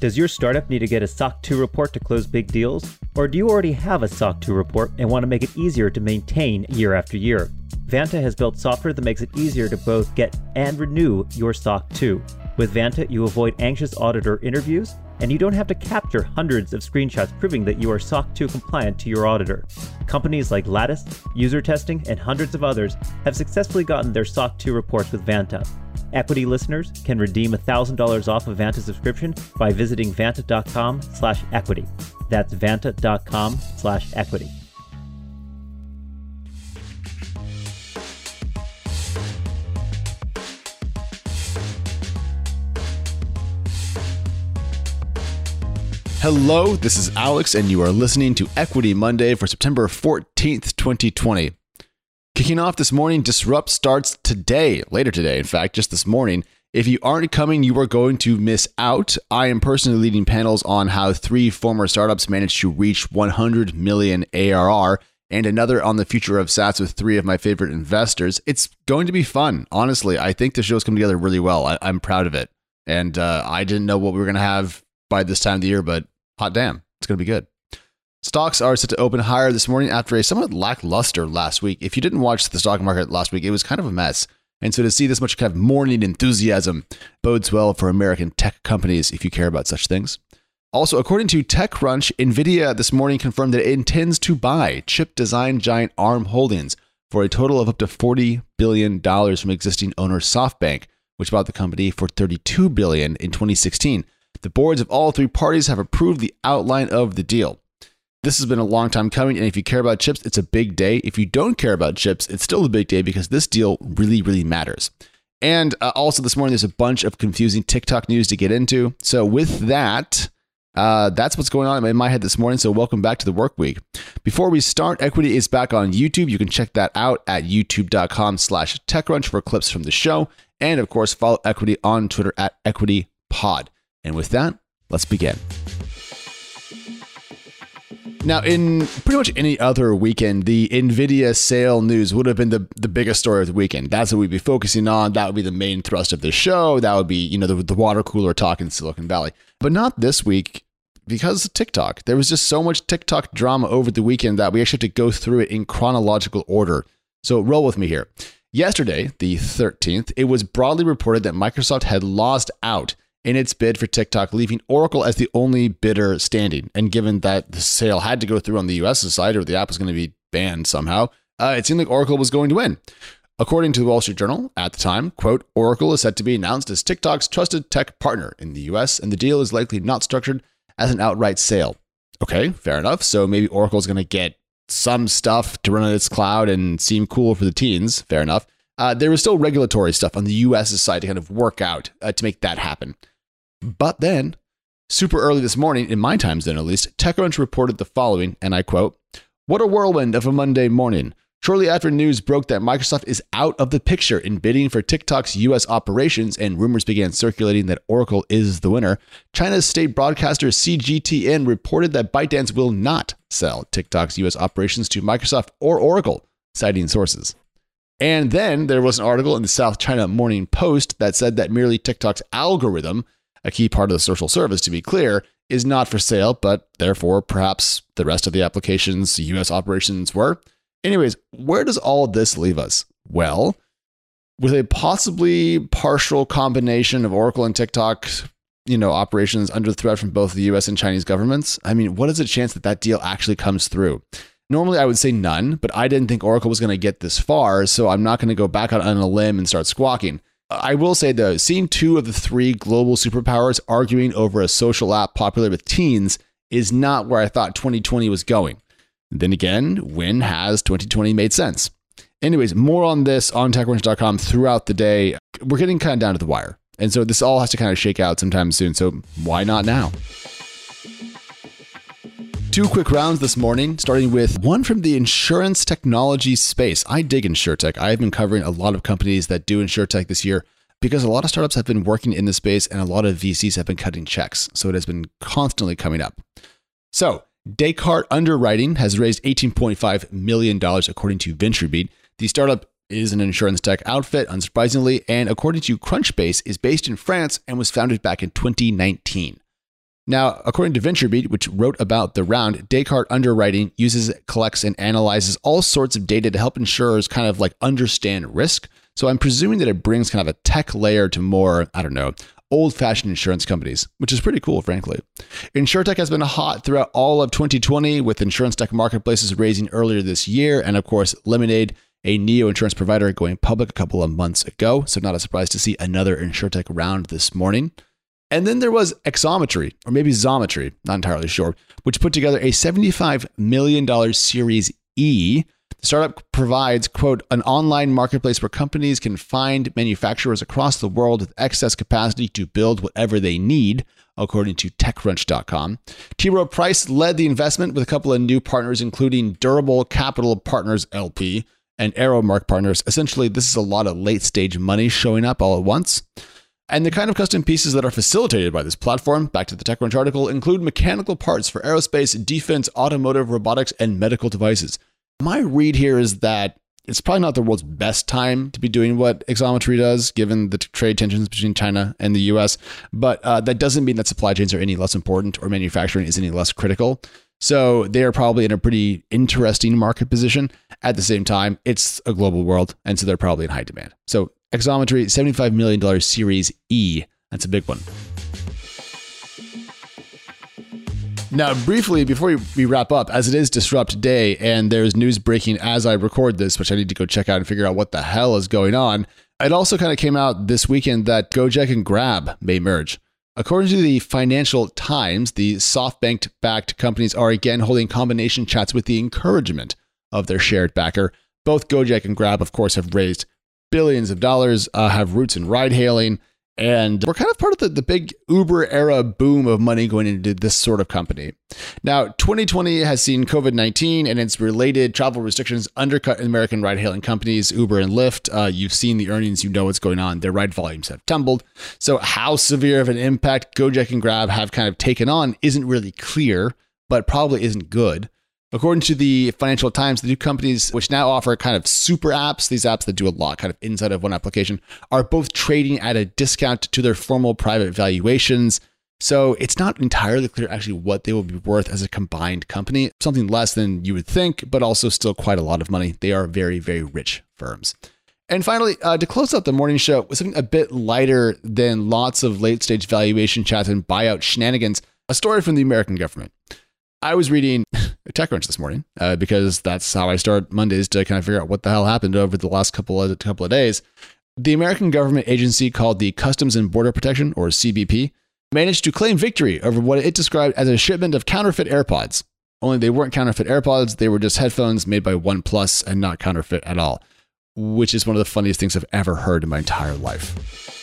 Does your startup need to get a SOC 2 report to close big deals? Or do you already have a SOC 2 report and want to make it easier to maintain year after year? Vanta has built software that makes it easier to both get and renew your SOC 2. With Vanta, you avoid anxious auditor interviews, and you don't have to capture hundreds of screenshots proving that you are SOC 2 compliant to your auditor. Companies like Lattice, User Testing, and hundreds of others have successfully gotten their SOC 2 reports with Vanta. Equity listeners can redeem $1,000 off a Vanta subscription by visiting vanta.com slash equity. That's vanta.com slash equity. Hello, this is Alex, and you are listening to Equity Monday for September 14th, 2020. Kicking off this morning, Disrupt starts today, later today, in fact, just this morning. If you aren't coming, you are going to miss out. I am personally leading panels on how three former startups managed to reach 100 million ARR and another on the future of SaaS with three of my favorite investors. It's going to be fun. Honestly, I think the show's come together really well. I, am proud of it. And uh, I didn't know what we were going to have by this time of the year, but hot damn, it's going to be good. Stocks are set to open higher this morning after a somewhat lackluster last week. If you didn't watch the stock market last week, it was kind of a mess. And so to see this much kind of morning enthusiasm bodes well for American tech companies if you care about such things. Also, according to TechCrunch, Nvidia this morning confirmed that it intends to buy chip design giant ARM Holdings for a total of up to $40 billion from existing owner SoftBank, which bought the company for 32 billion in 2016. The boards of all three parties have approved the outline of the deal. This has been a long time coming, and if you care about chips, it's a big day. If you don't care about chips, it's still a big day because this deal really, really matters. And uh, also, this morning, there's a bunch of confusing TikTok news to get into. So, with that, uh, that's what's going on in my head this morning. So, welcome back to the work week. Before we start, Equity is back on YouTube. You can check that out at youtube.com slash TechCrunch for clips from the show. And of course, follow Equity on Twitter at EquityPod. And with that, let's begin. Now, in pretty much any other weekend, the NVIDIA sale news would have been the, the biggest story of the weekend. That's what we'd be focusing on. That would be the main thrust of the show. That would be, you know, the, the water cooler talk in Silicon Valley. But not this week because TikTok. There was just so much TikTok drama over the weekend that we actually have to go through it in chronological order. So roll with me here. Yesterday, the 13th, it was broadly reported that Microsoft had lost out in its bid for TikTok, leaving Oracle as the only bidder standing. And given that the sale had to go through on the US side or the app was going to be banned somehow, uh, it seemed like Oracle was going to win. According to the Wall Street Journal at the time, quote, Oracle is set to be announced as TikTok's trusted tech partner in the US, and the deal is likely not structured as an outright sale. Okay, fair enough. So maybe Oracle's going to get some stuff to run on its cloud and seem cool for the teens. Fair enough. Uh, there was still regulatory stuff on the US side to kind of work out uh, to make that happen. But then, super early this morning, in my time zone at least, TechCrunch reported the following, and I quote, What a whirlwind of a Monday morning. Shortly after news broke that Microsoft is out of the picture in bidding for TikTok's US operations and rumors began circulating that Oracle is the winner, China's state broadcaster CGTN reported that ByteDance will not sell TikTok's US operations to Microsoft or Oracle, citing sources. And then there was an article in the South China Morning Post that said that merely TikTok's algorithm a key part of the social service, to be clear, is not for sale, but therefore perhaps the rest of the application's US operations were. Anyways, where does all this leave us? Well, with a possibly partial combination of Oracle and TikTok, you know, operations under threat from both the US and Chinese governments, I mean, what is the chance that that deal actually comes through? Normally, I would say none, but I didn't think Oracle was going to get this far, so I'm not going to go back out on a limb and start squawking. I will say though, seeing two of the three global superpowers arguing over a social app popular with teens is not where I thought 2020 was going. Then again, when has 2020 made sense? Anyways, more on this on TechCrunch.com throughout the day. We're getting kind of down to the wire. And so this all has to kind of shake out sometime soon. So why not now? Two quick rounds this morning, starting with one from the insurance technology space. I dig insurtech. I've been covering a lot of companies that do insurtech this year because a lot of startups have been working in the space and a lot of VCs have been cutting checks. So it has been constantly coming up. So Descartes Underwriting has raised $18.5 million according to VentureBeat. The startup is an insurance tech outfit, unsurprisingly, and according to Crunchbase, is based in France and was founded back in 2019. Now, according to VentureBeat, which wrote about the round, Descartes Underwriting uses, collects, and analyzes all sorts of data to help insurers kind of like understand risk. So I'm presuming that it brings kind of a tech layer to more, I don't know, old fashioned insurance companies, which is pretty cool, frankly. InsurTech has been hot throughout all of 2020, with insurance tech marketplaces raising earlier this year, and of course, Lemonade, a neo insurance provider, going public a couple of months ago. So, not a surprise to see another InsurTech round this morning. And then there was Exometry, or maybe Zometry, not entirely sure, which put together a $75 million Series E. The startup provides, quote, an online marketplace where companies can find manufacturers across the world with excess capacity to build whatever they need, according to TechCrunch.com. T. Rowe Price led the investment with a couple of new partners, including Durable Capital Partners LP and ArrowMark Partners. Essentially, this is a lot of late stage money showing up all at once. And the kind of custom pieces that are facilitated by this platform, back to the TechCrunch article, include mechanical parts for aerospace, defense, automotive, robotics, and medical devices. My read here is that it's probably not the world's best time to be doing what Exometry does, given the trade tensions between China and the US. But uh, that doesn't mean that supply chains are any less important or manufacturing is any less critical. So they are probably in a pretty interesting market position. At the same time, it's a global world, and so they're probably in high demand. So Exometry, $75 million Series E. That's a big one. Now, briefly, before we wrap up, as it is Disrupt Day and there's news breaking as I record this, which I need to go check out and figure out what the hell is going on, it also kind of came out this weekend that Gojek and Grab may merge. According to the Financial Times, the SoftBank backed companies are again holding combination chats with the encouragement of their shared backer. Both Gojek and Grab, of course, have raised billions of dollars, uh, have roots in ride hailing, and we're kind of part of the, the big Uber era boom of money going into this sort of company. Now, 2020 has seen COVID 19 and its related travel restrictions undercut American ride hailing companies, Uber and Lyft. Uh, you've seen the earnings, you know what's going on. Their ride volumes have tumbled. So, how severe of an impact Gojek and Grab have kind of taken on isn't really clear, but probably isn't good. According to the Financial Times, the two companies, which now offer kind of super apps, these apps that do a lot kind of inside of one application, are both trading at a discount to their formal private valuations. So it's not entirely clear actually what they will be worth as a combined company. Something less than you would think, but also still quite a lot of money. They are very, very rich firms. And finally, uh, to close out the morning show with something a bit lighter than lots of late stage valuation chats and buyout shenanigans, a story from the American government. I was reading TechCrunch this morning uh, because that's how I start Mondays to kind of figure out what the hell happened over the last couple of couple of days. The American government agency called the Customs and Border Protection, or CBP, managed to claim victory over what it described as a shipment of counterfeit AirPods. Only they weren't counterfeit AirPods; they were just headphones made by OnePlus and not counterfeit at all. Which is one of the funniest things I've ever heard in my entire life.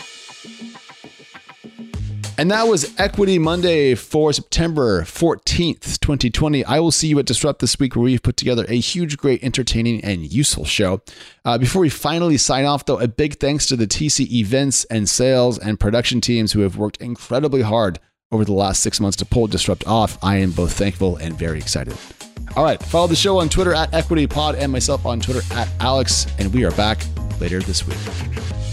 And that was Equity Monday for September 14th, 2020. I will see you at Disrupt this week where we've put together a huge, great, entertaining, and useful show. Uh, before we finally sign off, though, a big thanks to the TC events and sales and production teams who have worked incredibly hard over the last six months to pull Disrupt off. I am both thankful and very excited. All right, follow the show on Twitter at Equity Pod and myself on Twitter at Alex, and we are back later this week.